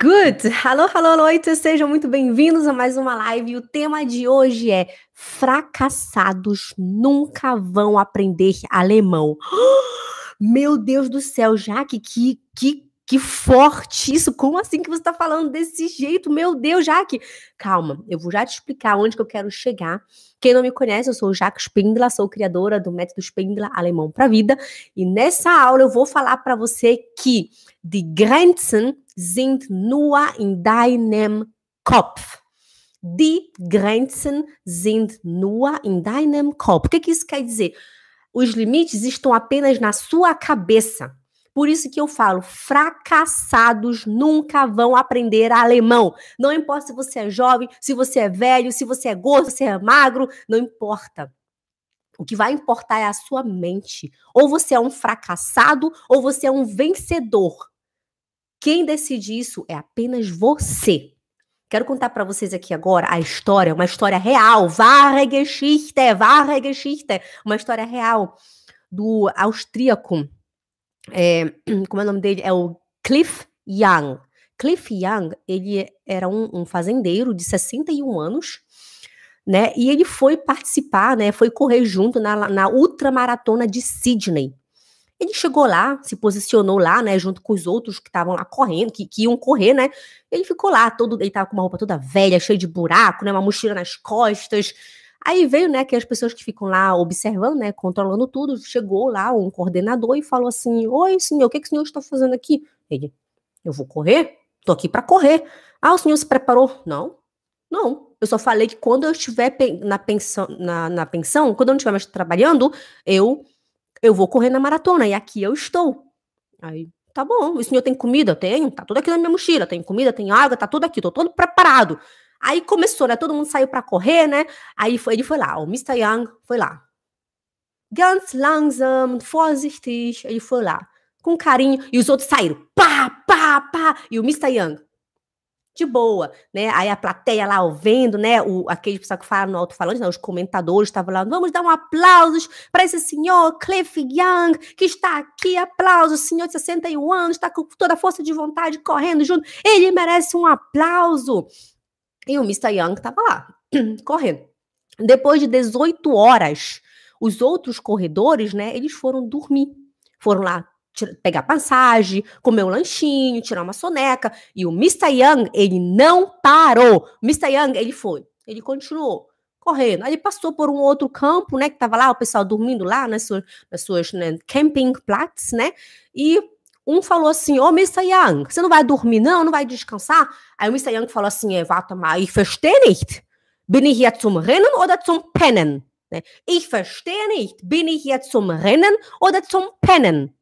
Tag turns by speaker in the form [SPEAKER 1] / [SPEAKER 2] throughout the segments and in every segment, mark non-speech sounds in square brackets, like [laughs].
[SPEAKER 1] Good! Alô, alô, Leute! Sejam muito bem-vindos a mais uma live. O tema de hoje é Fracassados nunca vão aprender alemão. [gasps] Meu Deus do céu, Jaque, que, que que forte isso! Como assim que você está falando desse jeito? Meu Deus, Jaque! Calma, eu vou já te explicar onde que eu quero chegar. Quem não me conhece, eu sou Jaque Spindler, sou criadora do método Spindler Alemão para Vida. E nessa aula eu vou falar para você que die Grenzen sind nur in deinem Kopf. Die Grenzen sind nur in deinem Kopf. O que, que isso quer dizer? Os limites estão apenas na sua cabeça. Por isso que eu falo, fracassados nunca vão aprender alemão. Não importa se você é jovem, se você é velho, se você é gordo, se é magro, não importa. O que vai importar é a sua mente. Ou você é um fracassado ou você é um vencedor. Quem decide isso é apenas você. Quero contar para vocês aqui agora a história, uma história real, wahre Geschichte, wahre Geschichte, uma história real do austríaco é, [clears throat] como é o nome dele? É o Cliff Young. Cliff Young, ele era um, um fazendeiro de 61 anos, né? E ele foi participar, né? Foi correr junto na, na ultramaratona de Sydney. Ele chegou lá, se posicionou lá, né, junto com os outros que estavam lá correndo, que, que, iam correr, né? Ele ficou lá, todo, ele tava com uma roupa toda velha, cheia de buraco, né, uma mochila nas costas, Aí veio, né, que as pessoas que ficam lá observando, né, controlando tudo, chegou lá um coordenador e falou assim: Oi, senhor, o que, que o senhor está fazendo aqui? Ele, eu vou correr? Tô aqui para correr. Ah, o senhor se preparou? Não, não. Eu só falei que quando eu estiver na pensão, na, na pensão, quando eu não estiver mais trabalhando, eu eu vou correr na maratona e aqui eu estou. Aí, tá bom. O senhor tem comida? Tenho. Tá tudo aqui na minha mochila. Tem comida, tem água, tá tudo aqui. Tô todo preparado. Aí começou, né? Todo mundo saiu para correr, né? Aí foi, ele foi lá, o Mr. Young foi lá. Ganz langsam, vorsichtig, ele foi lá, com carinho, e os outros saíram, pá, pá, pá, e o Mr. Young, de boa, né? Aí a plateia lá ouvindo, né? O, aquele pessoal que fala no alto-falante, né? os comentadores estavam lá, vamos dar um aplausos para esse senhor Cliff Young, que está aqui, aplausos, senhor de 61 anos, está com toda a força de vontade, correndo junto, ele merece um aplauso. E o Mr. Young estava lá, [clears throat] correndo. Depois de 18 horas, os outros corredores, né, eles foram dormir. Foram lá pegar passagem, comer um lanchinho, tirar uma soneca. E o Mr. Young, ele não parou. O Mr. Young, ele foi. Ele continuou correndo. Aí ele passou por um outro campo, né, que tava lá, o pessoal dormindo lá nas suas, nas suas né, campingplatz, né, e um falou assim, ô oh, Mr. Young, você não vai dormir não? Não vai descansar? Aí o Mr. Young falou assim, é, warte mal, ich verstehe nicht. Bin ich hier zum Rennen oder zum Pennen? Né? Ich verstehe nicht. Bin ich hier zum Rennen oder zum Pennen?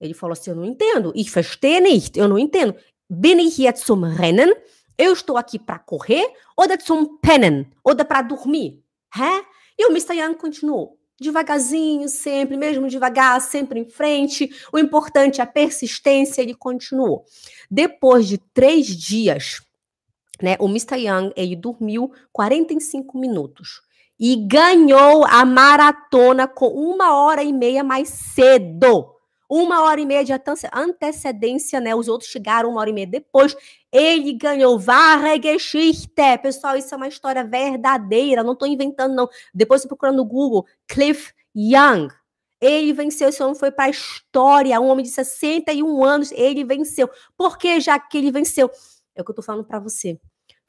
[SPEAKER 1] Ele falou assim, eu não entendo. Ich verstehe nicht. Eu não entendo. Bin ich hier zum Rennen? Eu estou aqui para correr ou zum Pennen? Ou para dormir? Hä? E o Mr. Young continuou devagarzinho, sempre, mesmo devagar, sempre em frente. O importante é a persistência, ele continuou. Depois de três dias, né, o Mr. Young, ele dormiu 45 minutos e ganhou a maratona com uma hora e meia mais cedo. Uma hora e meia de antecedência, né? Os outros chegaram uma hora e meia depois. Ele ganhou Wahre Geschichte. Pessoal, isso é uma história verdadeira. Não estou inventando, não. Depois você procura no Google, Cliff Young. Ele venceu, esse homem foi para a história. Um homem de 61 anos, ele venceu. Por que já que ele venceu? É o que eu estou falando para você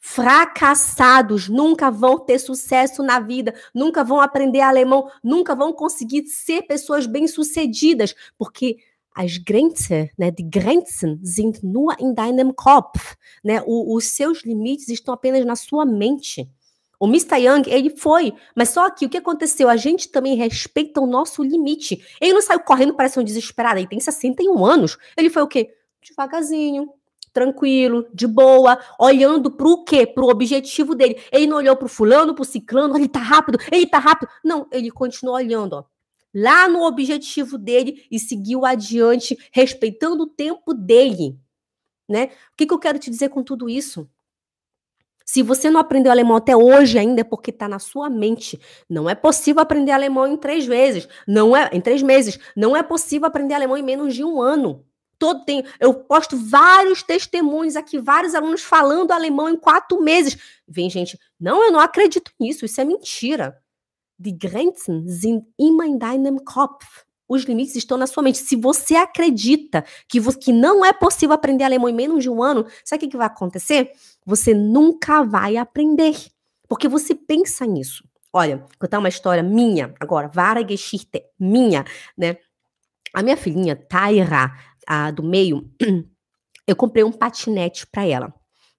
[SPEAKER 1] fracassados, nunca vão ter sucesso na vida, nunca vão aprender alemão, nunca vão conseguir ser pessoas bem-sucedidas, porque as Grenzen, né, die Grenzen sind nur in deinem Kopf, né? O, os seus limites estão apenas na sua mente. O Mr. Young, ele foi, mas só que o que aconteceu? A gente também respeita o nosso limite. Ele não saiu correndo, parece um desesperado, ele tem 61 anos. Ele foi o quê? Devagarzinho, tranquilo, de boa, olhando para o quê? Para o objetivo dele. Ele não olhou para o fulano, para o ciclano, ele tá rápido, ele tá rápido. Não, ele continuou olhando, ó, lá no objetivo dele e seguiu adiante, respeitando o tempo dele. Né? O que, que eu quero te dizer com tudo isso? Se você não aprendeu alemão até hoje ainda é porque está na sua mente. Não é possível aprender alemão em três vezes. Não é em três meses. Não é possível aprender alemão em menos de um ano. Todo tem, eu posto vários testemunhos aqui, vários alunos falando alemão em quatro meses. Vem gente, não, eu não acredito nisso, isso é mentira. Die Grenzen sind immer in deinem Kopf. Os limites estão na sua mente. Se você acredita que, você, que não é possível aprender alemão em menos de um ano, sabe o que, vai acontecer? Você nunca vai aprender. Porque você pensa nisso. Olha, vou contar uma história minha, agora, wahre Geschichte, minha, né? A minha filhinha, Taira, a do meio, [clears throat] eu comprei um patinete para ela.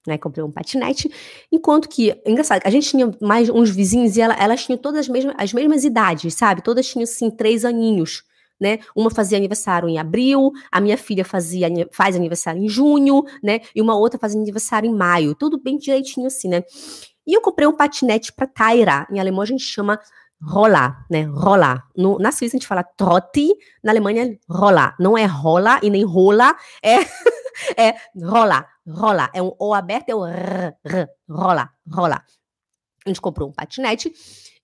[SPEAKER 1] Né, comprei um patinete, enquanto que, engraçado, a gente tinha mais uns vizinhos e ela, elas tinham todas as mesmas, as mesmas idades, sabe? Todas tinham, assim, três aninhos, né? Uma fazia aniversário em abril, a minha filha fazia, faz aniversário em junho, né? E uma outra faz aniversário em maio, tudo bem direitinho assim, né? E eu comprei um patinete para Taira, em alemão a gente chama rolar, né? Rolar. No, na Suíça a gente fala trote, na Alemanha rolar. Não é rola e nem rola, é, [laughs] é rolar, rolar. É um O aberto, é o R, R, rolar, rolar. A gente comprou um patinete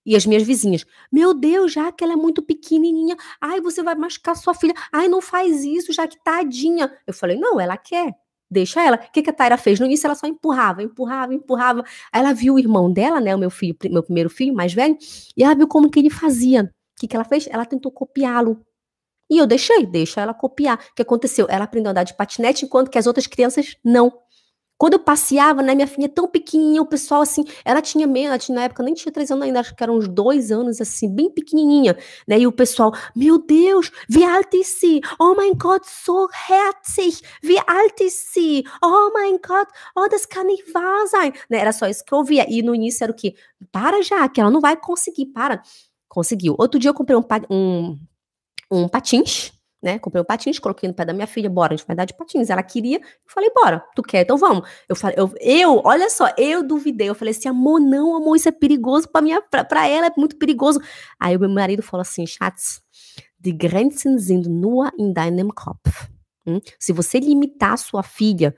[SPEAKER 1] e as minhas vizinhas, meu Deus, já que ela é muito pequenininha, ai, você vai machucar sua filha, ai, não faz isso, já que tadinha. Eu falei, não, ela quer, deixa ela. O que, que a Taira fez? No início ela só empurrava, empurrava, empurrava. Aí ela viu o irmão dela, né, o meu filho, meu primeiro filho, mais velho, e ela viu como que ele fazia. O que, que ela fez? Ela tentou copiá-lo. E eu deixei, deixa ela copiar. O que aconteceu? Ela aprendeu a andar de patinete, enquanto que as outras crianças não. Quando eu passeava, né, minha filha tão pequenininha, o pessoal assim, ela tinha tinha, na época nem tinha três anos ainda, acho que eram uns dois anos, assim, bem pequenininha, né, e o pessoal, meu Deus, wie alt ist sie? Oh mein Gott, so herzig, wie alt ist sie? Oh mein Gott, oh, das kann nicht wahr sein, né, era só isso que eu ouvia, e no início era o quê? Para já, que ela não vai conseguir, para. Conseguiu. Outro dia eu comprei um, um, um patins, né? Comprei um patins, coloquei no pé da minha filha, bora, a gente vai dar de patins. Ela queria, eu falei, bora, tu quer, então vamos. Eu falei, eu, eu olha só, eu duvidei, eu falei assim, amor, não, amor, isso é perigoso para minha, pra, ela, é muito perigoso. Aí o meu marido falou assim, Schatz, die Grenzen sind nur in deinem Kopf. Hum? Se você limitar a sua filha,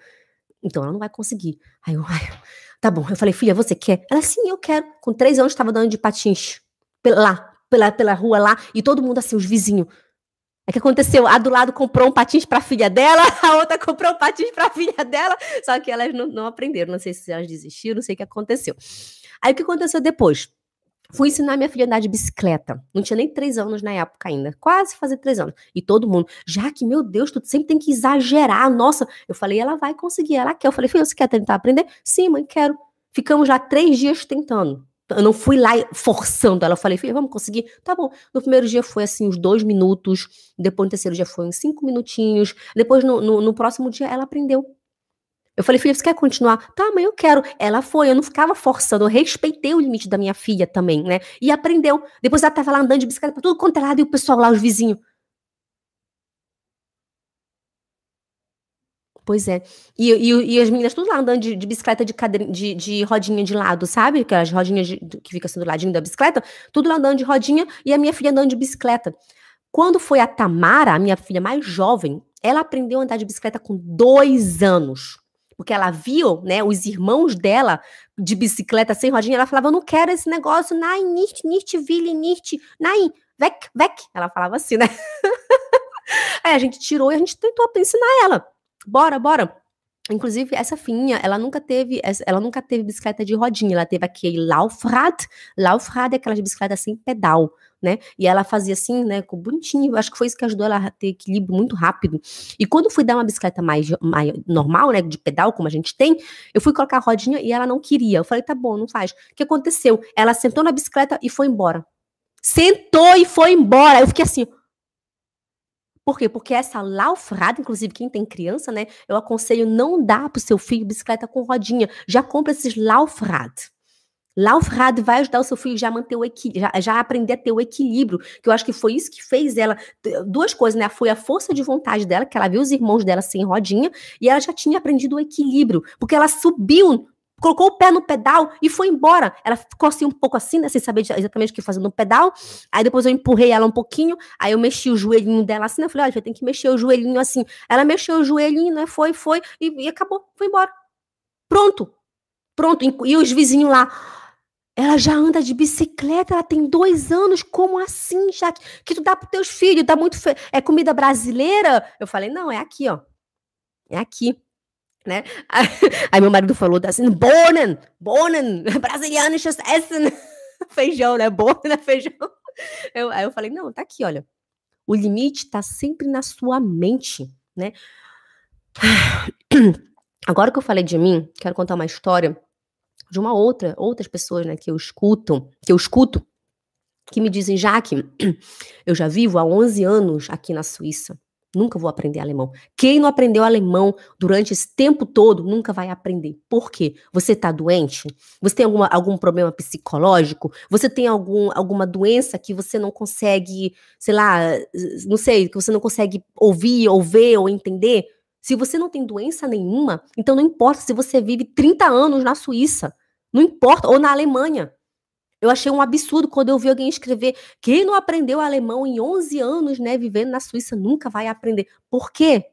[SPEAKER 1] então ela não vai conseguir. Aí eu, ai, tá bom. Eu falei, filha, você quer? Ela, sim, eu quero. Com três anos, estava dando de patins lá, pela, pela rua lá, e todo mundo assim, os vizinhos. É que aconteceu, a do lado comprou um patins para a filha dela, [laughs] a outra comprou um patins para a filha dela, só que elas não, não, aprenderam, não sei se elas desistiram, não sei o que aconteceu. Aí o que aconteceu depois? Fui ensinar minha filha a andar de bicicleta. Não tinha nem três anos na época ainda, quase fazer três anos. E todo mundo, já que, meu Deus, tu sempre tem que exagerar, nossa. Eu falei, ela vai conseguir, ela quer. Eu falei, filha, você quer tentar aprender? Sim, mãe, quero. Ficamos já três dias tentando. Eu não fui lá forçando ela. Eu falei, filha, vamos conseguir? Tá bom. No primeiro dia foi assim, uns dois minutos. Depois no terceiro dia foi uns cinco minutinhos. Depois no, no, no próximo dia ela aprendeu. Eu falei, filha, você quer continuar? Tá, mãe, eu quero. Ela foi, eu não ficava forçando, eu respeitei o limite da minha filha também, né? E aprendeu. Depois ela tava lá andando de bicicleta pra tudo quanto é lado e o pessoal lá, os vizinhos. Pois é. E, e, e, as meninas tudo lá andando de, de bicicleta de, cadeira, de, de, rodinha de lado, sabe? Aquelas rodinhas de, que fica assim do ladinho da bicicleta. Tudo lá andando de rodinha e a minha filha andando de bicicleta. Quando foi a Tamara, a minha filha mais jovem, ela aprendeu a andar de bicicleta com dois anos. Porque ela viu, né, os irmãos dela de bicicleta sem rodinha, ela falava, eu não quero esse negócio, nein, nicht, nicht, will, nicht, nein, weg, weg. Ela falava assim, né? [laughs] Aí a gente tirou e a gente tentou ensinar ela bora, bora. Inclusive, essa fininha, ela nunca teve, ela nunca teve bicicleta de rodinha, ela teve aquele Laufrad. Laufrad é aquelas bicicletas sem pedal, né? E ela fazia assim, né, com bonitinho. Acho que foi isso que ajudou ela a ter equilíbrio muito rápido. E quando fui dar uma bicicleta mais, mais normal, né, de pedal, como a gente tem, eu fui colocar a rodinha e ela não queria. Eu falei, tá bom, não faz. O que aconteceu? Ela sentou na bicicleta e foi embora. Sentou e foi embora. Eu fiquei assim, por quê? Porque essa laufrada, inclusive quem tem criança, né, eu aconselho não dar para o seu filho bicicleta com rodinha. Já compra esses laufrad. Laufrad vai ajudar o seu filho já a manter o equilíbrio, já, já aprender a ter o equilíbrio, que eu acho que foi isso que fez ela. Duas coisas, né? Foi a força de vontade dela, que ela viu os irmãos dela sem rodinha, e ela já tinha aprendido o equilíbrio, porque ela subiu colocou o pé no pedal e foi embora. Ela ficou assim um pouco assim, né, sem saber exatamente o que fazer no pedal. Aí depois eu empurrei ela um pouquinho, aí eu mexi o joelhinho dela assim, né? Eu falei, olha, tem que mexer o joelhinho assim. Ela mexeu o joelhinho, né? Foi, foi e, e acabou, foi embora. Pronto. Pronto. E os vizinhos lá, Ela já anda de bicicleta, ela tem dois anos. Como assim, já Que tu dá para teus filhos, dá muito. Fe... É comida brasileira? Eu falei, não, é aqui, ó. É aqui. Né? [laughs] Aí meu marido falou assim: Bonen, Bonen, [laughs] brasilianisches Essen. [laughs] feijão, né? Bonen é feijão. Eu, aí eu falei: não, tá aqui, olha. O limite tá sempre na sua mente, né? [sighs] Agora que eu falei de mim, quero contar uma história de uma outra, outras pessoas, né, que eu escuto, que eu escuto, que me dizem, Jaque, [clears throat] eu já vivo há 11 anos aqui na Suíça, nunca vou aprender alemão. Quem não aprendeu alemão durante esse tempo todo, nunca vai aprender. Por quê? Você está doente? Você tem alguma, algum problema psicológico? Você tem algum, alguma doença que você não consegue, sei lá, não sei, que você não consegue ouvir, ou ver, ou entender? Se você não tem doença nenhuma, então não importa se você vive 30 anos na Suíça, não importa, ou na Alemanha. Eu achei um absurdo quando eu vi alguém escrever: quem não aprendeu alemão em 11 anos, né, vivendo na Suíça, nunca vai aprender. Por quê?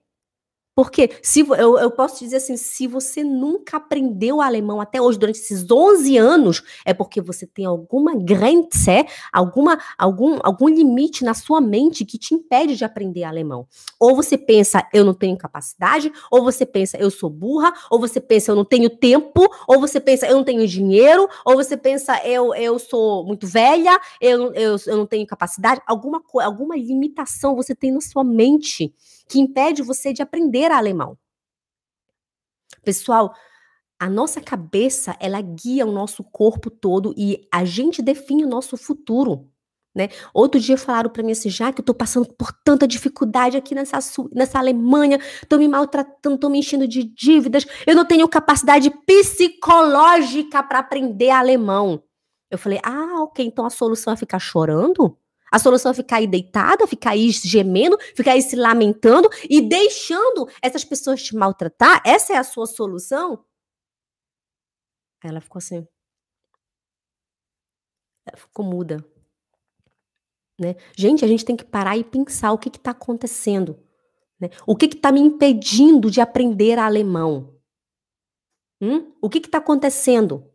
[SPEAKER 1] Porque se eu, eu posso dizer assim, se você nunca aprendeu alemão até hoje, durante esses 11 anos, é porque você tem alguma grenze, alguma, algum, algum limite na sua mente que te impede de aprender alemão. Ou você pensa, eu não tenho capacidade, ou você pensa, eu sou burra, ou você pensa, eu não tenho tempo, ou você pensa, eu não tenho dinheiro, ou você pensa, eu, eu sou muito velha, eu, eu, eu não tenho capacidade. Alguma, alguma limitação você tem na sua mente que impede você de aprender alemão. Pessoal, a nossa cabeça, ela guia o nosso corpo todo e a gente define o nosso futuro. Né? Outro dia falaram para mim assim, já que eu tô passando por tanta dificuldade aqui nessa, nessa Alemanha, tô me maltratando, tô me enchendo de dívidas, eu não tenho capacidade psicológica para aprender alemão. Eu falei, ah, ok, então a solução é ficar chorando? A solução é ficar aí deitada, ficar aí gemendo, ficar aí se lamentando e deixando essas pessoas te maltratar? Essa é a sua solução? Ela ficou assim. Ela ficou muda. Né? Gente, a gente tem que parar e pensar o que está acontecendo. Né? O que está me impedindo de aprender alemão? Hum? O que está acontecendo?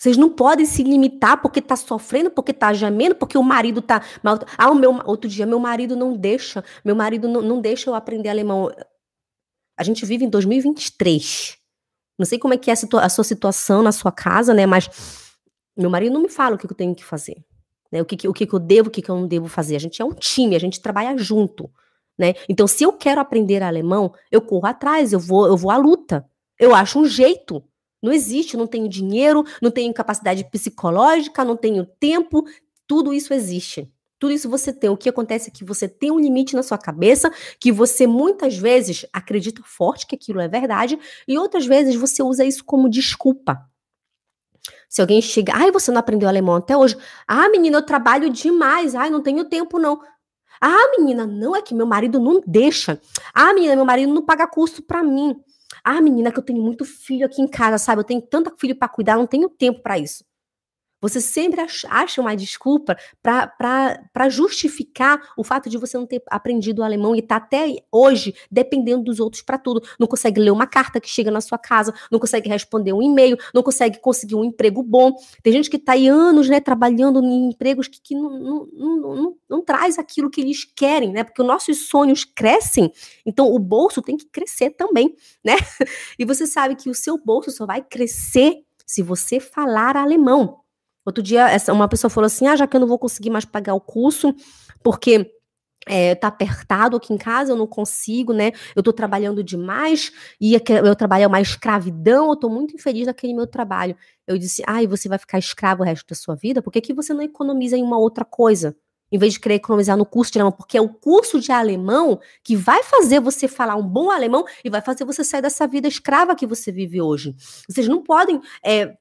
[SPEAKER 1] Vocês não podem se limitar porque tá sofrendo, porque tá gemendo, porque o marido tá mal. Ah, o meu outro dia meu marido não deixa, meu marido não, não deixa eu aprender alemão. A gente vive em 2023. Não sei como é que é a, sua situação na sua casa, né? Mas meu marido não me fala o que eu tenho que fazer, né? O que, o que eu devo, o que eu não devo fazer. A gente é um time, a gente trabalha junto, né? Então, se eu quero aprender alemão, eu corro atrás, eu vou, eu vou à luta. Eu acho um jeito. Não existe, não tenho dinheiro, não tenho capacidade psicológica, não tenho tempo, tudo isso existe. Tudo isso você tem. O que acontece é que você tem um limite na sua cabeça, que você muitas vezes acredita forte que aquilo é verdade, e outras vezes você usa isso como desculpa. Se alguém chega, ai, você não aprendeu alemão até hoje. Ah, menina, eu trabalho demais. Ai, não tenho tempo, não. Ah, menina, não é que meu marido não deixa. Ah, menina, meu marido não paga curso para mim. Ah, menina, que eu tenho muito filho aqui em casa, sabe? Eu tenho tanto filho para cuidar, não tenho tempo para isso. Você sempre acha uma desculpa para justificar o fato de você não ter aprendido o alemão e tá até hoje dependendo dos outros para tudo. Não consegue ler uma carta que chega na sua casa, não consegue responder um e-mail, não consegue conseguir um emprego bom. Tem gente que está aí anos né, trabalhando em empregos que, que não, não, não, não, não traz aquilo que eles querem, né? Porque os nossos sonhos crescem, então o bolso tem que crescer também, [laughs] né? E você sabe que o seu bolso só vai crescer se você falar alemão. Outro dia, essa, uma pessoa falou assim: ah, já que eu não vou conseguir mais pagar o curso, porque é, tá apertado aqui em casa, eu não consigo, né? Eu tô trabalhando demais e meu trabalho é uma escravidão, eu tô muito infeliz naquele meu trabalho. Eu disse, ah, e você vai ficar escravo o resto da sua vida? Por que, que você não economiza em uma outra coisa? Em vez de querer economizar no curso de alemão, porque é o curso de alemão que vai fazer você falar um bom alemão e vai fazer você sair dessa vida escrava que você vive hoje. Vocês não podem é,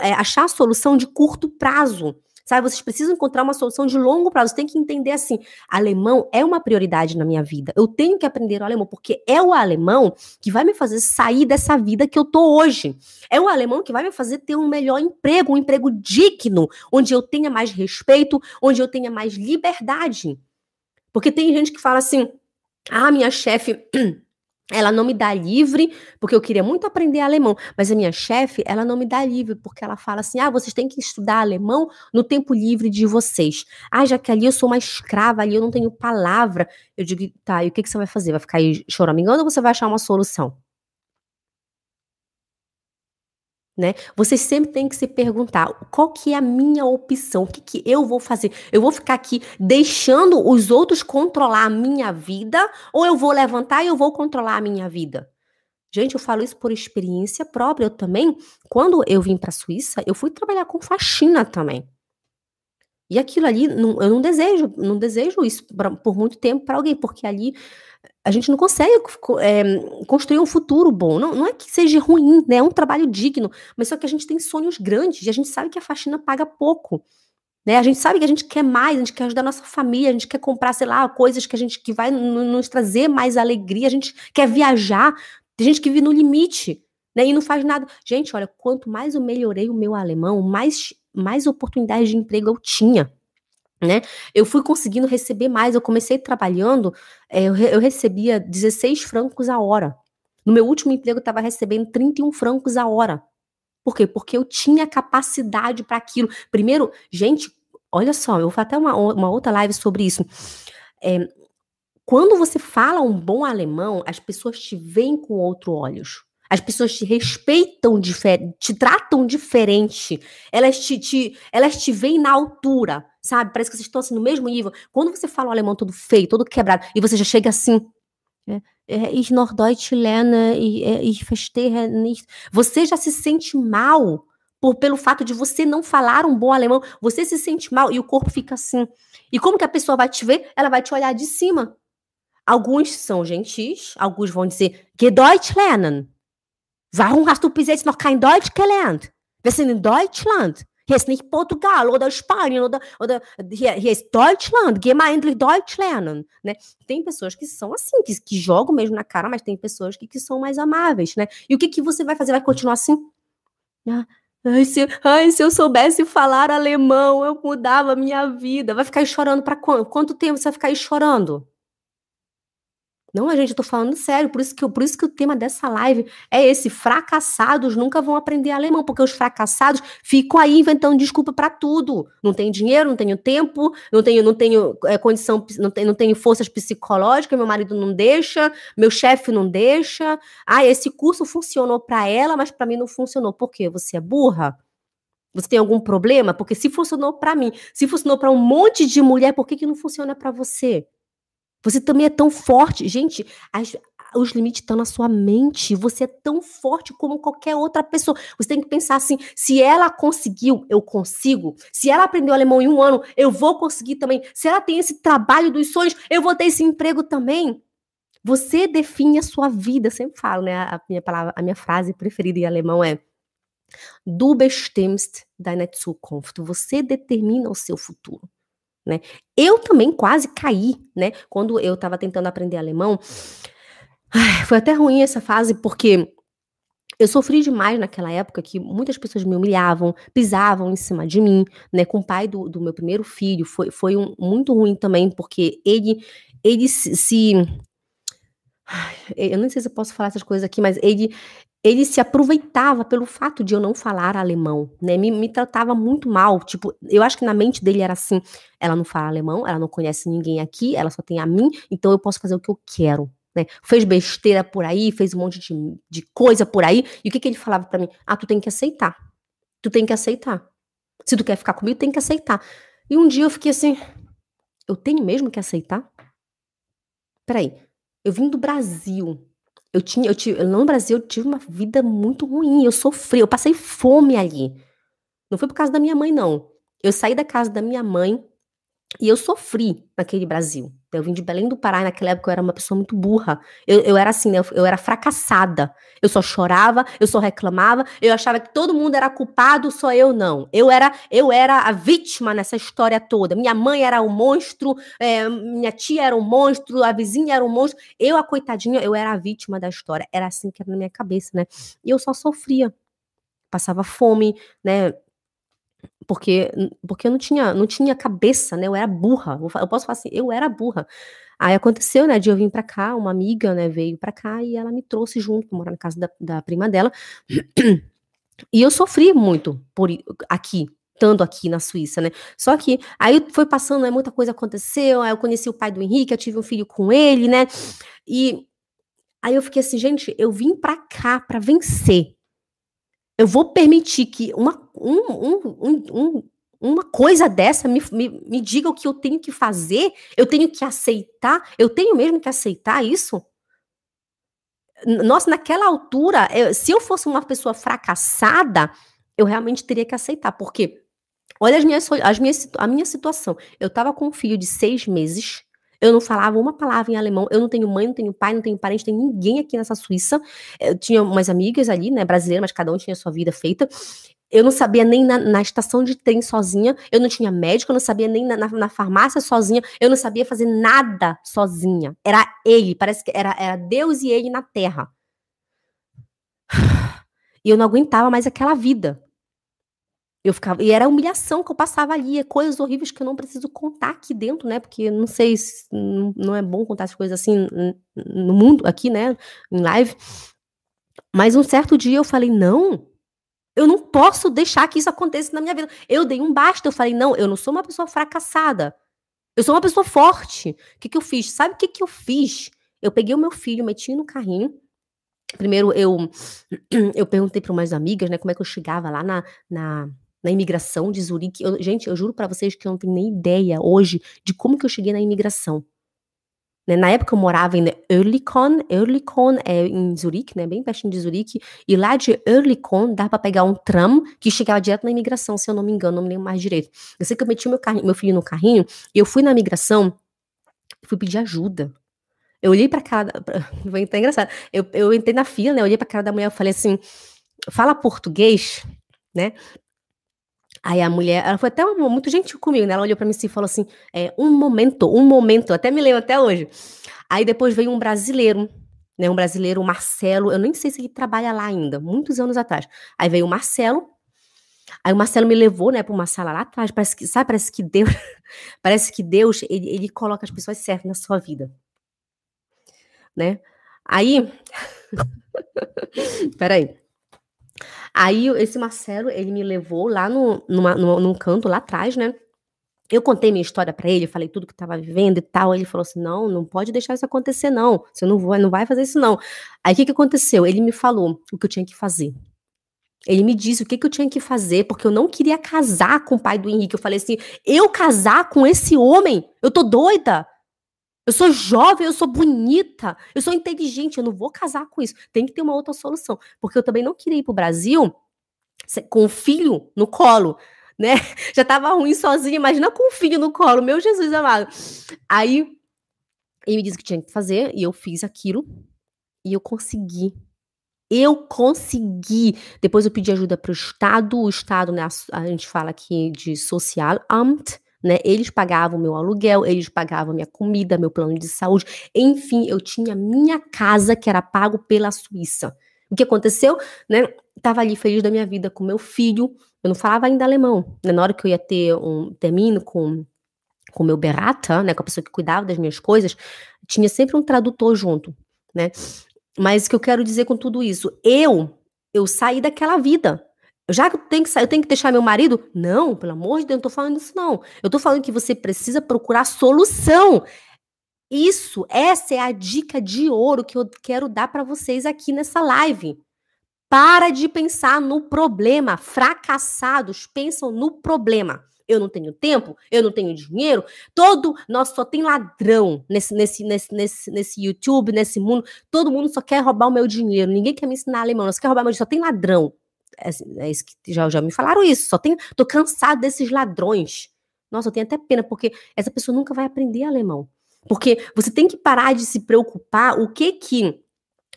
[SPEAKER 1] é, achar a solução de curto prazo. Sabe, vocês precisam encontrar uma solução de longo prazo. Tem que entender assim: alemão é uma prioridade na minha vida. Eu tenho que aprender o alemão, porque é o alemão que vai me fazer sair dessa vida que eu tô hoje. É o alemão que vai me fazer ter um melhor emprego, um emprego digno, onde eu tenha mais respeito, onde eu tenha mais liberdade. Porque tem gente que fala assim: ah, minha chefe [clears throat] Ela não me dá livre, porque eu queria muito aprender alemão, mas a minha chefe, ela não me dá livre, porque ela fala assim: ah, vocês têm que estudar alemão no tempo livre de vocês. Ah, já que ali eu sou uma escrava, ali eu não tenho palavra. Eu digo, tá, e o que, que você vai fazer? Vai ficar aí choramingando ou você vai achar uma solução? Né? Você sempre tem que se perguntar qual que é a minha opção, o que, que eu vou fazer? Eu vou ficar aqui deixando os outros controlar a minha vida ou eu vou levantar e eu vou controlar a minha vida? Gente, eu falo isso por experiência própria. Eu também, quando eu vim para a Suíça, eu fui trabalhar com faxina também. E aquilo ali, eu não desejo, não desejo isso pra, por muito tempo para alguém, porque ali a gente não consegue é, construir um futuro bom. Não, não é que seja ruim, né? É um trabalho digno, mas só que a gente tem sonhos grandes e a gente sabe que a faxina paga pouco. Né? A gente sabe que a gente quer mais, a gente quer ajudar a nossa família, a gente quer comprar, sei lá, coisas que a gente que vai nos trazer mais alegria, a gente quer viajar. Tem gente que vive no limite, né? E não faz nada. Gente, olha, quanto mais eu melhorei o meu alemão, mais mais oportunidades de emprego eu tinha né? Eu fui conseguindo receber mais. Eu comecei trabalhando, é, eu, eu, recebia 16 francos a hora. No meu último emprego, eu estava recebendo 31 francos a hora. Por quê? Porque eu tinha capacidade para aquilo. Primeiro, gente, olha só, eu vou fazer até uma, uma outra live sobre isso. É, quando você fala um bom alemão, as pessoas te veem com outros olhos. As pessoas te respeitam te tratam diferente. Elas te, te, elas te veem na altura, sabe? Parece que vocês estão assim no mesmo nível. Quando você fala o alemão todo feio, todo quebrado, e você já chega assim. É, é, ich noch Deutsch lerne, ich nicht. Você já se sente mal por, pelo fato de você não falar um bom alemão. Você se sente mal e o corpo fica assim. E como que a pessoa vai te ver? Ela vai te olhar de cima. Alguns são gentis, alguns vão dizer, que Deutsch lernen. Warum hast du bis jetzt noch kein Deutsch gelernt? Wir sind in Deutschland. Hier ist nicht Portugal oder Spanien oder, oder hier, hier ist Deutschland. Geh mal endlich Deutsch lernen, né? Tem pessoas que são assim, que, que jogam mesmo na cara, mas tem pessoas que, que são mais amáveis, né? E o que, que você vai fazer? Vai continuar assim? Ah, ai, se, ai, se eu soubesse falar alemão, eu mudava a minha vida. Vai ficar chorando para quanto? Quanto tempo você vai ficar aí chorando? Não, a gente, eu tô falando sério, por isso, que, por isso que o tema dessa live é esse: fracassados nunca vão aprender alemão, porque os fracassados ficam aí inventando desculpa para tudo. Não tenho dinheiro, não tenho tempo, não tenho, não tenho é, condição, não tenho, não tenho forças psicológicas, meu marido não deixa, meu chefe não deixa. Ah, esse curso funcionou para ela, mas para mim não funcionou. Por quê? Você é burra? Você tem algum problema? Porque se funcionou para mim, se funcionou para um monte de mulher, por que, que não funciona para você? Você também é tão forte. Gente, as, os limites estão na sua mente. Você é tão forte como qualquer outra pessoa. Você tem que pensar assim: se ela conseguiu, eu consigo. Se ela aprendeu alemão em um ano, eu vou conseguir também. Se ela tem esse trabalho dos sonhos, eu vou ter esse emprego também. Você define a sua vida. Eu sempre falo, né? A minha palavra, a minha frase preferida em alemão é: Du bestimmst deine Zukunft. Você determina o seu futuro. Né? Eu também quase caí, né? Quando eu estava tentando aprender alemão. Ai, foi até ruim essa fase, porque eu sofri demais naquela época que muitas pessoas me humilhavam, pisavam em cima de mim, né? Com o pai do, do meu primeiro filho, foi, foi um, muito ruim também, porque ele, ele se, se. Eu não sei se eu posso falar essas coisas aqui, mas ele, ele se aproveitava pelo fato de eu não falar alemão, né? Me, me, tratava muito mal. Tipo, eu acho que na mente dele era assim: ela não fala alemão, ela não conhece ninguém aqui, ela só tem a mim, então eu posso fazer o que eu quero. Né? Fez besteira por aí, fez um monte de, de coisa por aí. E o que, que ele falava para mim? Ah, tu tem que aceitar. Tu tem que aceitar. Se tu quer ficar comigo, tem que aceitar. E um dia eu fiquei assim: eu tenho mesmo que aceitar? Peraí, eu vim do Brasil eu tinha, eu tive, no Brasil eu tive uma vida muito ruim, eu sofri, eu passei fome ali. Não foi por causa da minha mãe, não. Eu saí da casa da minha mãe e eu sofri naquele Brasil. Eu vim de Belém do Pará, e naquela época eu era uma pessoa muito burra. Eu, eu era assim, né? Eu, eu, era fracassada. Eu só chorava, eu só reclamava, eu achava que todo mundo era culpado, só eu não. Eu era, eu era a vítima nessa história toda. Minha mãe era um monstro, é, minha tia era um monstro, a vizinha era um monstro. Eu, a coitadinha, eu era a vítima da história. Era assim que era na minha cabeça, né? E eu só sofria. Passava fome, né? Porque porque eu não tinha não tinha cabeça, né? Eu era burra. Eu posso falar assim, eu era burra. Aí aconteceu, né, de eu vir para cá, uma amiga, né, veio para cá e ela me trouxe junto, morar na casa da, da prima dela. E eu sofri muito por aqui, estando aqui na Suíça, né? Só que aí foi passando, né, muita coisa aconteceu, aí eu conheci o pai do Henrique, eu tive um filho com ele, né? E aí eu fiquei assim, gente, eu vim para cá para vencer. Eu vou permitir que uma, um, um, um, uma coisa dessa me, me, me diga o que eu tenho que fazer? Eu tenho que aceitar? Eu tenho mesmo que aceitar isso? Nossa, naquela altura, eu, se eu fosse uma pessoa fracassada, eu realmente teria que aceitar, porque olha as minhas, as minhas, a minha situação. Eu estava com um filho de seis meses, eu não falava uma palavra em alemão, eu não tenho mãe, não tenho pai, não tenho parente, não tenho ninguém aqui nessa Suíça. Eu tinha umas amigas ali, né, brasileiras, mas cada um tinha sua vida feita. Eu não sabia nem na, na, estação de trem sozinha, eu não tinha médico, eu não sabia nem na, na, na, farmácia sozinha, eu não sabia fazer nada sozinha. Era ele, parece que era, era Deus e ele na terra. [sighs] E eu não aguentava mais aquela vida. Eu ficava, e era a humilhação que eu passava ali, é coisas horríveis que eu não preciso contar aqui dentro, né? Porque não sei se não é bom contar as coisas assim no mundo, aqui, né? Em live. Mas um certo dia eu falei: não, eu não posso deixar que isso aconteça na minha vida. Eu dei um basta, eu falei, não, eu não sou uma pessoa fracassada. Eu sou uma pessoa forte. O que, que eu fiz? Sabe o que, que eu fiz? Eu peguei o meu filho, meti no carrinho. Primeiro, eu, [clears throat] eu perguntei para umas amigas, né, como é que eu chegava lá na, na, na imigração de Zurique. Eu, gente, eu juro para vocês que eu não tenho nem ideia hoje de como que eu cheguei na imigração. Né? Na época eu morava em Oerlikon, Oerlikon é em Zurique, né, bem pertinho de Zurique, e lá de Oerlikon dá para pegar um tram que chegava direto na imigração, se eu não me engano, não me lembro mais direito. Eu sei que eu meti meu, carrinho, meu filho no carrinho, e eu fui na imigração, fui pedir ajuda. Eu olhei pra cara, pra, [laughs] foi engraçado, eu, eu entrei na fila, né, eu olhei pra cara da mulher, eu falei assim, fala português, né, Aí a mulher, ela foi até uma, muito gentil comigo, né? Ela olhou para mim assim e falou assim: é, um momento, um momento, até me lembro até hoje. Aí depois veio um brasileiro, né? Um brasileiro, o Marcelo, eu nem sei se ele trabalha lá ainda, muitos anos atrás. Aí veio o Marcelo, aí o Marcelo me levou, né, para uma sala lá atrás. Parece que, sabe, parece que Deus, [laughs] parece que Deus, ele, ele coloca as pessoas certas na sua vida, né? Aí, [laughs] peraí. Aí esse Marcelo, ele me levou lá no, numa, num canto lá atrás, né? Eu contei minha história para ele, falei tudo que estava vivendo e tal. Ele falou assim: não, não pode deixar isso acontecer, não. Você não vai, não vai fazer isso, não. Aí o que, que aconteceu? Ele me falou o que eu tinha que fazer. Ele me disse o que, que eu tinha que fazer, porque eu não queria casar com o pai do Henrique. Eu falei assim: eu casar com esse homem? Eu tô doida. Eu sou jovem, eu sou bonita, eu sou inteligente, eu não vou casar com isso. Tem que ter uma outra solução. Porque eu também não queria ir pro Brasil com o filho no colo, né? [laughs] Já tava ruim sozinha, imagina com o filho no colo, meu Jesus amado. Aí ele me disse que tinha que fazer e eu fiz aquilo e eu consegui. Eu consegui. Depois eu pedi ajuda para o Estado. O Estado, né, a, gente fala aqui de Social Amt, né? Eles pagavam meu aluguel, eles pagavam minha comida, meu plano de saúde, enfim, eu tinha minha casa que era pago pela Suíça. O que aconteceu, né? Tava ali feliz da minha vida com meu filho. Eu não falava ainda alemão. Né? Na hora que eu ia ter um termino com com meu berata, né, com a pessoa que cuidava das minhas coisas, tinha sempre um tradutor junto, né? Mas o que eu quero dizer com tudo isso, eu eu saí daquela vida, já que eu tenho que sair, eu tenho que deixar meu marido? Não, pelo amor de Deus, não tô falando isso, não. Eu tô falando que você precisa procurar solução. Isso, essa é a dica de ouro que eu quero dar para vocês aqui nessa live. Para de pensar no problema. Fracassados pensam no problema. Eu não tenho tempo, eu não tenho dinheiro. Todo, nossa, só tem ladrão nesse, nesse, nesse, nesse, nesse YouTube, nesse mundo. Todo mundo só quer roubar o meu dinheiro. Ninguém quer me ensinar alemão, só quer roubar meu dinheiro. Só tem ladrão. É, é isso que já, já me falaram isso. Só tem, tô cansado desses ladrões. Nossa, eu tenho até pena, porque essa pessoa nunca vai aprender alemão. Porque você tem que parar de se preocupar o que que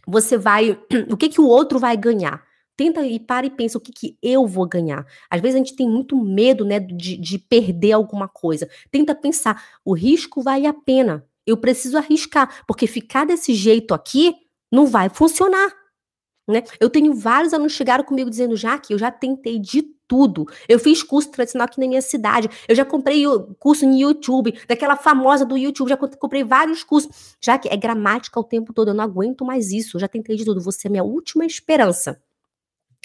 [SPEAKER 1] você vai, [clears throat] o que que o outro vai ganhar. Tenta e para e pensa o que que eu vou ganhar. Às vezes a gente tem muito medo, né, de, de perder alguma coisa. Tenta pensar, o risco vale a pena. Eu preciso arriscar, porque ficar desse jeito aqui não vai funcionar. Né? Eu tenho vários alunos chegaram comigo dizendo, já que eu já tentei de tudo. Eu fiz curso tradicional aqui na minha cidade. Eu já comprei curso no YouTube, daquela famosa do YouTube. Já comprei vários cursos. Já que é gramática o tempo todo. Eu não aguento mais isso. Eu já tentei de tudo. Você é minha última esperança.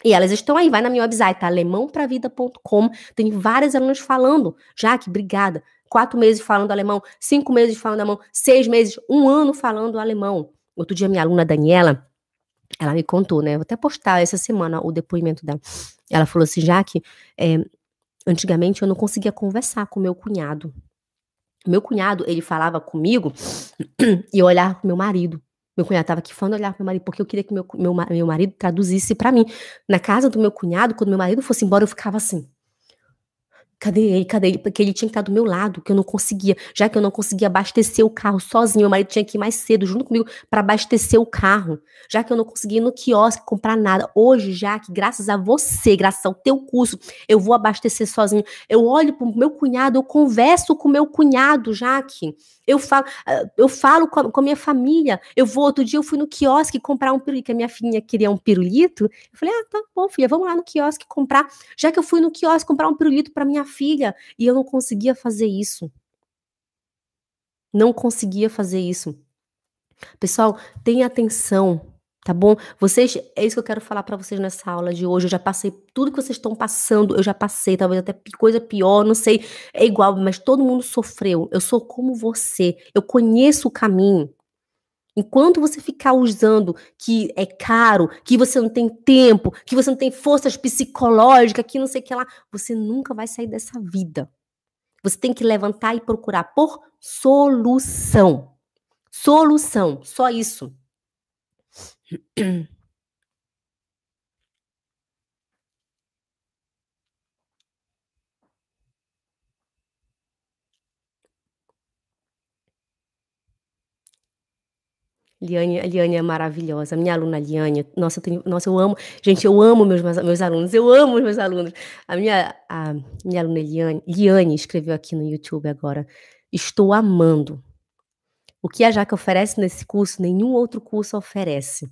[SPEAKER 1] E elas estão aí, vai na minha website, tá? alemãopravida.com. Tem várias alunas falando. Jaque, obrigada. Quatro meses falando alemão, cinco meses falando alemão, seis meses, um ano falando alemão. Outro dia, minha aluna Daniela, ela me contou, né? Vou até postar essa semana o depoimento dela. Ela falou assim, Jaque, é, antigamente eu não conseguia conversar com meu cunhado. Meu cunhado, ele falava comigo e eu olhava pro meu marido. Meu cunhado estava aqui falando, olhar pro meu marido, porque eu queria que meu, meu, meu marido traduzisse para mim. Na casa do meu cunhado, quando meu marido fosse embora, eu ficava assim. Cadê ele? Cadê ele? Porque ele tinha que estar do meu lado, que eu não conseguia. Já que eu não conseguia abastecer o carro sozinho, meu marido tinha que ir mais cedo junto comigo para abastecer o carro. Já que eu não conseguia ir no quiosque comprar nada. Hoje, já que graças a você, graças ao teu curso, eu vou abastecer sozinho. Eu olho pro meu cunhado, eu converso com meu cunhado, já que eu falo, ah, eu falo com a, com a, minha família. Eu vou, outro dia eu fui no quiosque comprar um pirulito, que a minha filhinha queria um pirulito. Eu falei, ah, tá bom, filha, vamos lá no quiosque comprar. Já que eu fui no quiosque comprar um pirulito para minha filha e eu não conseguia fazer isso. Não conseguia fazer isso. Pessoal, tenha atenção Tá bom? Vocês, é isso que eu quero falar para vocês nessa aula de hoje. Eu já passei tudo que vocês estão passando, eu já passei, talvez até coisa pior, não sei, é igual, mas todo mundo sofreu. Eu sou como você, eu conheço o caminho. Enquanto você ficar usando que é caro, que você não tem tempo, que você não tem forças psicológicas, que não sei o que lá, você nunca vai sair dessa vida. Você tem que levantar e procurar por solução. Solução, só isso. [clears throat] Liane, a Liane é maravilhosa, minha aluna Liane, nossa eu, tenho, nossa, eu amo, gente, eu amo meus, meus alunos, eu amo os meus alunos. A minha, a minha aluna Liane, Liane escreveu aqui no YouTube agora, estou amando. O que a Jaque oferece nesse curso, nenhum outro curso oferece.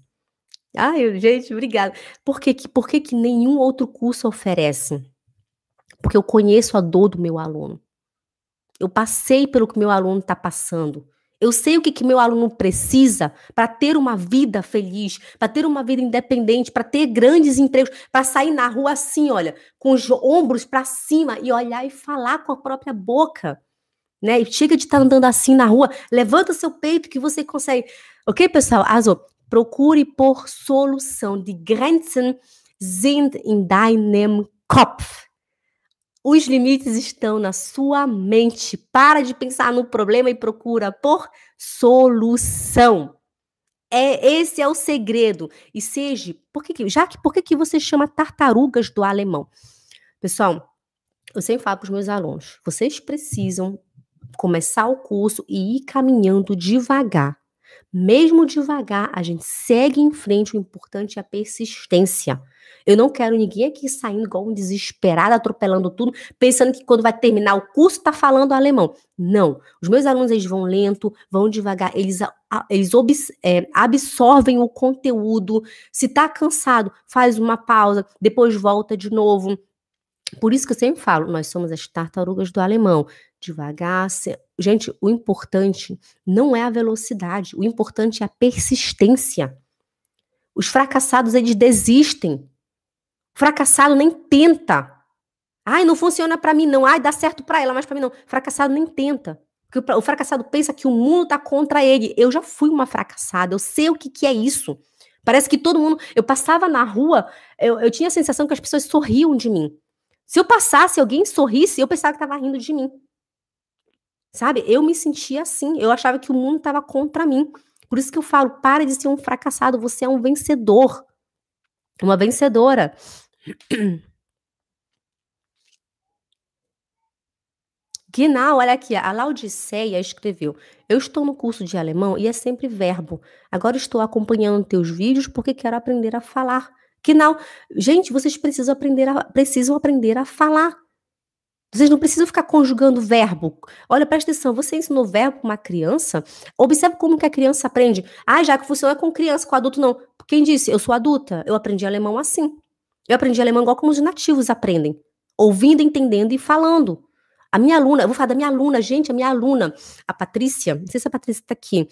[SPEAKER 1] Ai, gente, obrigada. Por que, que, por que, que nenhum outro curso oferece? Porque eu conheço a dor do meu aluno. Eu passei pelo que meu aluno está passando. Eu sei o que, que meu aluno precisa para ter uma vida feliz, para ter uma vida independente, para ter grandes empregos, para sair na rua assim, olha, com os ombros para cima e olhar e falar com a própria boca. Né? E chega de estar tá andando assim na rua, levanta seu peito que você consegue. Ok, pessoal? Azo, Procure por Solução. Die Grenzen sind in deinem Kopf. Os limites estão na sua mente. Para de pensar no problema e procura por solução. É esse é o segredo. E seja, por que, já que por que, que você chama tartarugas do alemão? Pessoal, eu sempre falo para os meus alunos, vocês precisam começar o curso e ir caminhando devagar. Mesmo devagar, a gente segue em frente, o importante é a persistência. Eu não quero ninguém aqui saindo igual um desesperado, atropelando tudo, pensando que quando vai terminar o curso tá falando alemão. Não. Os meus alunos eles vão lento, vão devagar, eles, eles é, absorvem o conteúdo. Se tá cansado, faz uma pausa, depois volta de novo. Por isso que eu sempre falo, nós somos as tartarugas do alemão devagar. Se... Gente, o importante não é a velocidade, o importante é a persistência. Os fracassados, eles desistem. Fracassado nem tenta. Ai, não funciona para mim não. Ai, dá certo para ela, mas para mim não. Fracassado nem tenta. Porque o fracassado pensa que o mundo tá contra ele. Eu já fui uma fracassada, eu sei o que, que é isso. Parece que todo mundo. Eu passava na rua, eu, eu tinha a sensação que as pessoas sorriam de mim. Se eu passasse, alguém sorrisse, eu pensava que estava rindo de mim. Sabe? Eu me sentia assim. Eu achava que o mundo estava contra mim. Por isso que eu falo, para de ser um fracassado, você é um vencedor. Uma vencedora. [clears throat] Genau, olha aqui, a Laudiceia escreveu: Eu estou no curso de alemão e é sempre verbo. Agora estou acompanhando teus vídeos porque quero aprender a falar. Genau, gente, vocês precisam aprender a, precisam aprender a falar. Vocês não precisam ficar conjugando verbo. Olha, presta atenção, você ensinou verbo para uma criança, observe como que a criança aprende. Ah, já que funciona com criança, com adulto não. Quem disse? Eu sou adulta, eu aprendi alemão assim. Eu aprendi alemão igual como os nativos aprendem, ouvindo, entendendo e falando. A minha aluna, eu vou falar da minha aluna, gente, a minha aluna, a Patrícia, não sei se a Patrícia está aqui.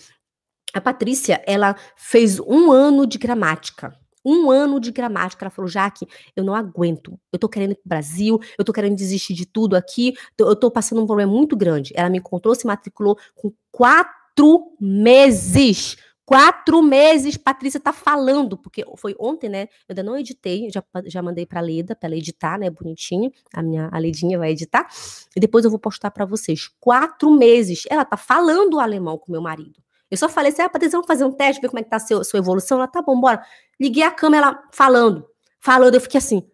[SPEAKER 1] A Patrícia, ela fez um ano de gramática. Um ano de gramática. Ela falou, Jaque, eu não aguento. Eu tô querendo ir pro Brasil, eu tô querendo desistir de tudo aqui, eu tô passando um problema muito grande. Ela me encontrou, se matriculou com quatro meses Quatro meses, Patrícia tá falando, porque foi ontem, né? Eu ainda não editei, já, já mandei pra Leda, pra ela editar, né? Bonitinho. A minha a Ledinha vai editar. E depois eu vou postar para vocês. Quatro meses. Ela tá falando alemão com meu marido. Eu só falei assim, ah, Patrícia, vamos fazer um teste, ver como é que tá a sua, sua evolução. Ela, tá bom, bora. Liguei a câmera, ela falando. Falando, eu fiquei assim,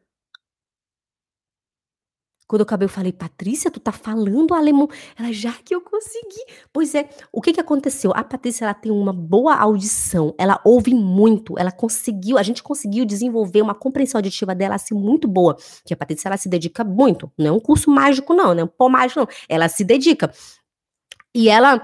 [SPEAKER 1] quando eu acabei, eu falei, Patrícia, tu tá falando alemão? Ela, já que eu consegui. Pois é, o que que aconteceu? A Patrícia, ela tem uma boa audição, ela ouve muito, ela conseguiu, a gente conseguiu desenvolver uma compreensão auditiva dela, assim, muito boa. Que a Patrícia, ela se dedica muito. Não é um curso mágico, não, não é um pó mágico, não. Ela se dedica. E ela,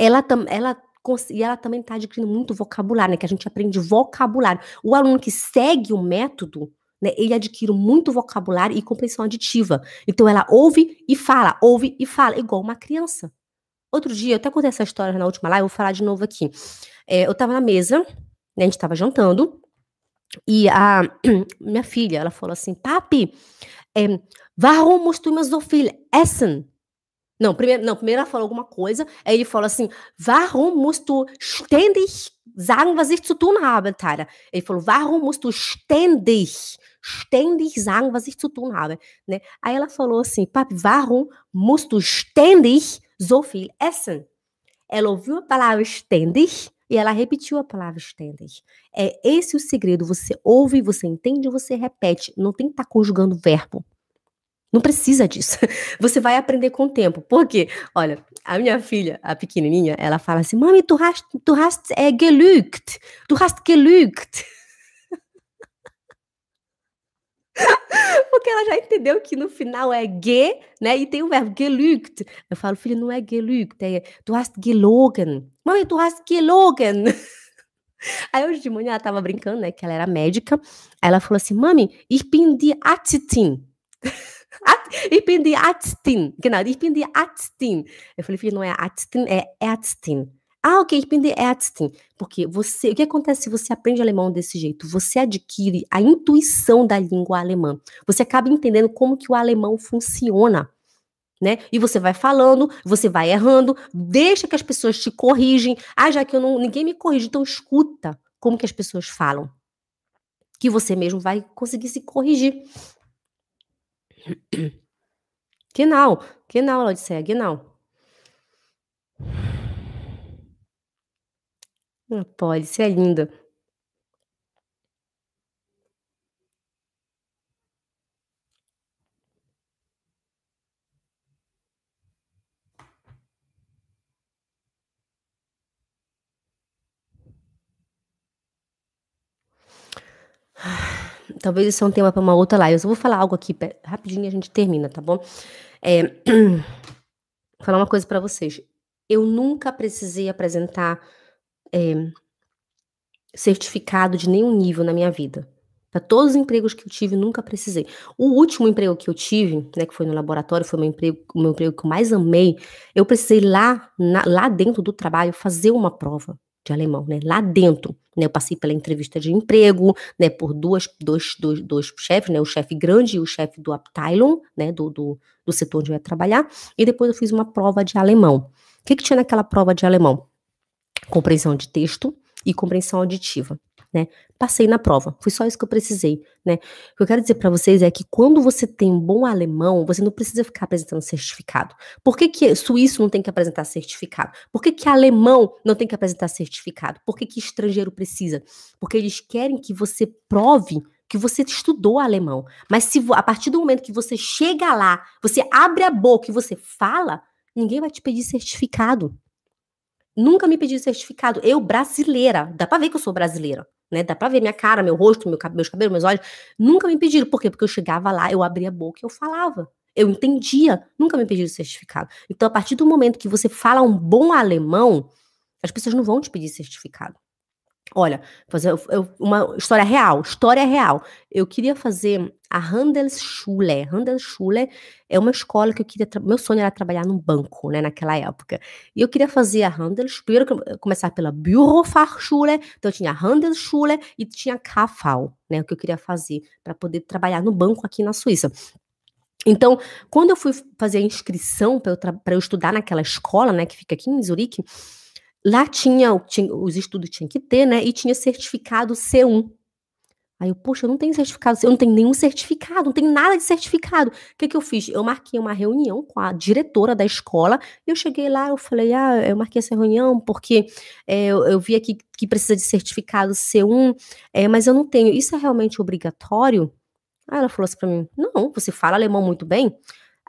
[SPEAKER 1] ela, ela e ela também está adquirindo muito vocabulário, né? Que a gente aprende vocabulário. O aluno que segue o método, né, ele adquire muito vocabulário e compreensão aditiva. Então ela ouve e fala, ouve e fala, igual uma criança. Outro dia, eu até contei essa história na última live, vou falar de novo aqui. É, eu tava na mesa, né, a gente tava jantando, e a [clears throat] minha filha, ela falou assim, papi, é, warum musst du immer so viel essen? Não, primeiro, não, primeiro ela falou alguma coisa, aí ele falou assim, warum musst du ständig sagen, was ich zu tun habe, Tyler? Ele falou, warum musst du ständig ständig sagen, was ich zu tun habe. Né? Aí ela falou assim, papi, warum musst du ständig so viel essen? Ela ouviu a palavra ständig e ela repetiu a palavra ständig. É esse o segredo. Você ouve, você entende, você repete. Não tem que estar tá conjugando verbo. Não precisa disso. [laughs] Você vai aprender com o tempo. Por quê? Olha, a minha filha, a pequenininha, ela fala assim: Mami, tu hast, tu hast é, gelügt. Tu hast gelügt. [laughs] Porque ela já entendeu que no final é ge, né? E tem o verbo gelügt. Eu falo, filho, não é gelügt, é du hast gelogen. Mãe, du hast gelogen. [laughs] Aí hoje de manhã ela tava brincando, né? Que ela era médica. Aí ela falou assim: Mami, ich bin die Ärztin. Ich bin die Ärztin. Genau, ich bin die Ärztin. Eu falei, filho, não é Ärztin, é Ärztin. Ah, ok, ich bin die Ärztin. Porque você, o que acontece se você aprende alemão desse jeito? Você adquire a intuição da língua alemã. Você acaba entendendo como que o alemão funciona. Né? E você vai falando, você vai errando, deixa que as pessoas te corrigem. Ah, já que eu não, ninguém me corrige, então escuta como que as pessoas falam. Que você mesmo vai conseguir se corrigir. Genau, genau, Leute, genau. Pode, você é linda. Talvez isso é um tema para uma outra live. Eu só vou falar algo aqui rapidinho e a gente termina, tá bom? É, vou [clears throat] falar uma coisa para vocês. Eu nunca precisei apresentar é, certificado de nenhum nível na minha vida. Para todos os empregos que eu tive, nunca precisei. O último emprego que eu tive, né, que foi no laboratório, foi meu emprego, o meu emprego que eu mais amei. Eu precisei lá, na, lá dentro do trabalho fazer uma prova de alemão, né? Lá dentro, né? Eu passei pela entrevista de emprego, né? Por duas, dois, dois, dois chefes, né? O chefe grande e o chefe do Abteilung, né? Do, do, do setor onde eu ia trabalhar. E depois eu fiz uma prova de alemão. O que, que tinha naquela prova de alemão? compreensão de texto e compreensão auditiva. Né? Passei na prova, foi só isso que eu precisei, né? O que eu quero dizer para vocês é que quando você tem um bom alemão, você não precisa ficar apresentando certificado. Por que, que suíço não tem que apresentar certificado? Por que, que alemão não tem que apresentar certificado? Por que, que estrangeiro precisa? Porque eles querem que você prove que você estudou alemão. Mas se a partir do momento que você chega lá, você abre a boca e você fala, ninguém vai te pedir certificado. Nunca me pedi certificado. Eu, brasileira, dá pra ver que eu sou brasileira, né? Dá pra ver minha cara, meu rosto, meu, meus cabelos, meus olhos. Nunca me pediram. Por quê? Porque eu chegava lá, eu abria a boca e eu falava. Eu entendia. Nunca me pediram certificado. Então, a partir do momento que você fala um bom alemão, as pessoas não vão te pedir certificado. Olha, fazer uma história real, história real. Eu queria fazer a Handelsschule. Handelsschule é uma escola que eu queria. Meu sonho era trabalhar num banco, né, naquela época. E eu queria fazer a Handels, primeiro começar pela Bürofachschule, então eu tinha Handelsschule e tinha KV, né, o que eu queria fazer para poder trabalhar no banco aqui na Suíça. Então, quando eu fui fazer a inscrição para eu, eu, estudar naquela escola, né, que fica aqui em Zurique, lá tinha, tinha, os estudos tinham que ter, né, e tinha certificado C1. Aí eu, poxa, eu não tenho certificado, eu não tenho nenhum certificado, não tenho nada de certificado. O que que eu fiz? Eu marquei uma reunião com a diretora da escola, eu cheguei lá, eu falei, ah, eu marquei essa reunião porque é, eu, eu, vi aqui que precisa de certificado C1, é, mas eu não tenho. Isso é realmente obrigatório? Aí ela falou assim pra mim: Não, você fala alemão muito bem.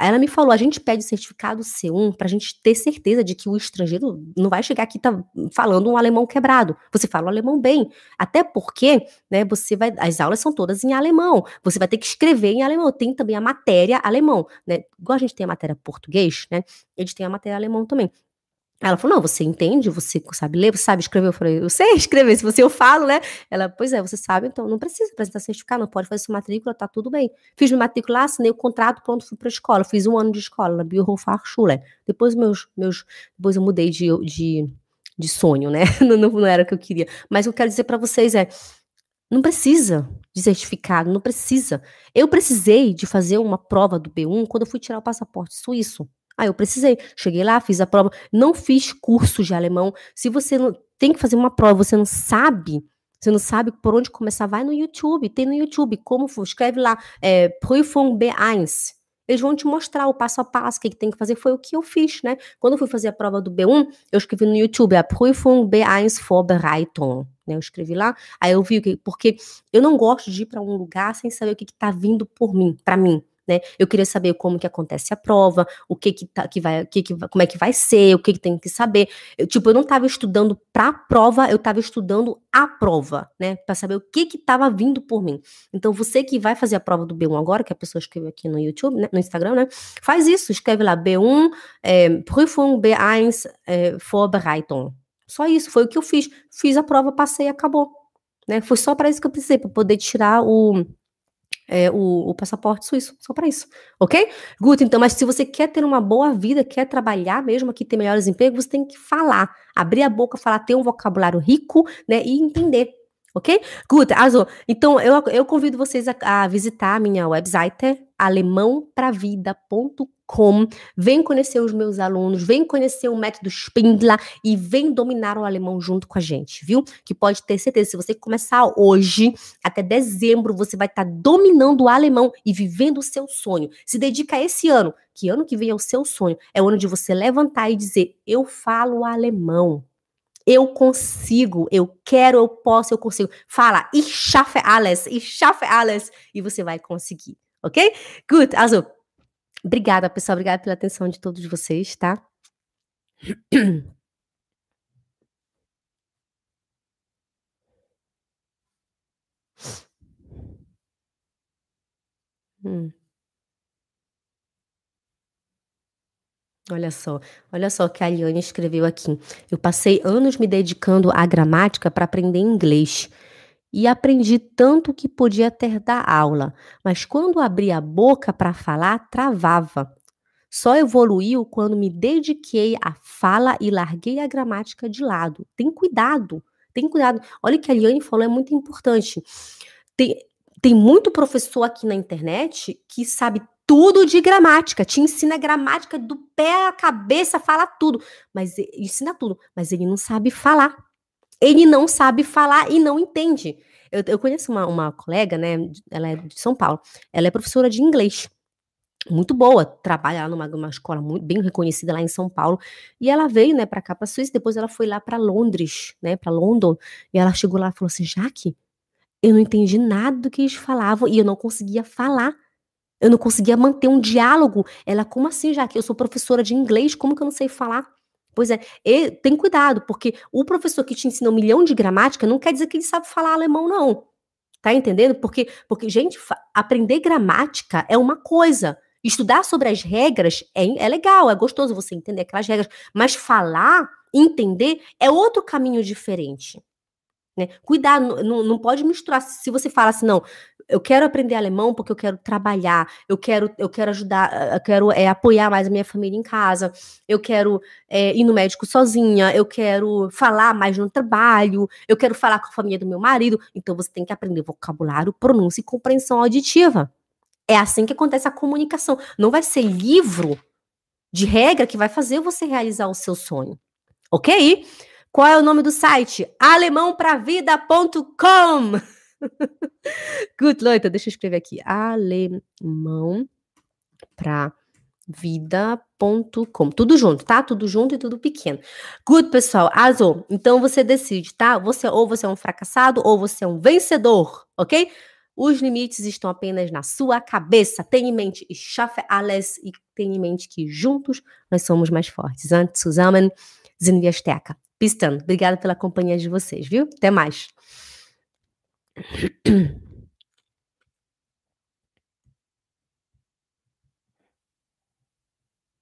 [SPEAKER 1] Aí ela me falou: a gente pede certificado C1 para a gente ter certeza de que o estrangeiro não vai chegar aqui tá falando um alemão quebrado. Você fala o alemão bem. Até porque, né, você vai. As aulas são todas em alemão. Você vai ter que escrever em alemão. Tem também a matéria alemão, né? Igual a gente tem a matéria português, né? Eles têm a matéria alemão também. Ela falou: Não, você entende, você sabe ler, você sabe escrever. Eu falei: Eu sei [laughs] escrever, se você eu falo, né? Ela, pois é, você sabe, então não precisa apresentar certificado, não pode fazer sua matrícula, tá tudo bem. Fiz minha matrícula, assinei o contrato, pronto, fui pra escola. Fiz um ano de escola na Biohochschule. Depois, meus, meus, depois eu mudei de, de, de sonho, né? [laughs] Não, não, não era o que eu queria. Mas o que eu quero dizer para vocês é: não precisa de certificado, não precisa. Eu precisei de fazer uma prova do B1 quando eu fui tirar o passaporte suíço. Ah, eu precisei. Cheguei lá, fiz a prova, não fiz curso de alemão. Se você não tem que fazer uma prova, você não sabe, você não sabe por onde começar, vai no YouTube. Tem no YouTube como escreve lá é, Prüfung B1. Eles vão te mostrar o passo a passo, o que, que tem que fazer. Foi o que eu fiz, né? Quando eu fui fazer a prova do B1, eu escrevi no YouTube, a Prüfung B1 Vorbereitung. Né? Eu escrevi lá, aí eu vi que, porque eu não gosto de ir para um lugar sem saber o que está vindo por mim, para mim né? Eu queria saber como que acontece a prova, o que que, tá, que vai, que que, como é que vai ser, o que que tem que saber. Eu, tipo, eu não estava estudando para a prova, eu estava estudando a prova, né? Para saber o que que estava vindo por mim. Então, você que vai fazer a prova do B1 agora, que a pessoa escreveu aqui no YouTube, né? no Instagram, né? Faz isso, escreve lá B1, é, Prüfung B1 é, Vorbereitung. Só isso, foi o que eu fiz. Fiz a prova, passei acabou. Né? Foi só para isso que eu precisei, para poder tirar o é, o, o, passaporte suíço, só para isso, ok? Guto, então, mas se você quer ter uma boa vida, quer trabalhar mesmo aqui, ter melhores empregos, você tem que falar, abrir a boca, falar, ter um vocabulário rico, né, e entender, ok? Gut, also, então eu, eu convido vocês a, a visitar a minha website, alemãopravida.com com, vem conhecer os meus alunos, vem conhecer o método Spindler e vem dominar o alemão junto com a gente, viu? Que pode ter certeza, se você começar hoje, até dezembro, você vai estar tá dominando o alemão e vivendo o seu sonho. Se dedica a esse ano, que ano que vem é o seu sonho, é o ano de você levantar e dizer: Eu falo alemão. Eu consigo, eu quero, eu posso, eu consigo. Fala, ich schaffe alles, ich schaffe alles. E você vai conseguir, ok? Good, also, Obrigada, pessoal. Obrigada pela atenção de todos vocês, tá? [clears throat] Hum. Olha só, olha só o que a Aliane escreveu aqui. Eu passei anos me dedicando à gramática para aprender inglês e aprendi tanto que podia ter dar aula, mas quando abri a boca para falar, travava. Só evoluiu quando me dediquei à fala e larguei a gramática de lado. Tem cuidado, tem cuidado. Olha o que a Liane falou, é muito importante. Tem, tem muito professor aqui na internet que sabe tudo de gramática, te ensina gramática do pé à cabeça, fala tudo, mas ensina tudo, mas ele não sabe falar ele não sabe falar e não entende. Eu, eu conheço uma, uma colega, né? Ela é de São Paulo. Ela é professora de inglês muito boa, trabalha numa uma escola muito bem reconhecida lá em São Paulo, e ela veio, né, para cá para Suíça, depois ela foi lá para Londres, né, para London, e ela chegou lá e falou assim: "Jaque, eu não entendi nada do que eles falavam e eu não conseguia falar. Eu não conseguia manter um diálogo. Ela, como assim, Jaque? Eu sou professora de inglês, como que eu não sei falar?" Pois é, e tem cuidado, porque o professor que te ensina um milhão de gramática não quer dizer que ele sabe falar alemão, não. Tá entendendo? Porque, porque gente, aprender gramática é uma coisa. Estudar sobre as regras é, é legal, é gostoso você entender aquelas regras, mas falar, entender, é outro caminho diferente. Né? Cuidado, não, não pode misturar. Se você fala assim, não, eu quero aprender alemão porque eu quero trabalhar, eu quero, eu quero ajudar, eu quero é, apoiar mais a minha família em casa, eu quero é, ir no médico sozinha, eu quero falar mais no trabalho, eu quero falar com a família do meu marido. Então você tem que aprender vocabulário, pronúncia e compreensão auditiva. É assim que acontece a comunicação. Não vai ser livro de regra que vai fazer você realizar o seu sonho. Ok? Qual é o nome do site? alemãopravida.com. [laughs] Good, Leute, deixa eu escrever aqui. alemãopravida.com. Tudo junto, tá? Tudo junto e tudo pequeno. Good, pessoal. Also, então você decide, tá? Você ou você é um fracassado ou você é um vencedor, ok? Os limites estão apenas na sua cabeça. Tenha em mente, ich schaffe alles e tenha em mente que juntos nós somos mais fortes. Antes, zusammen sind wir stärker. Bis dann. Obrigada pela companhia de vocês, viu? Até mais.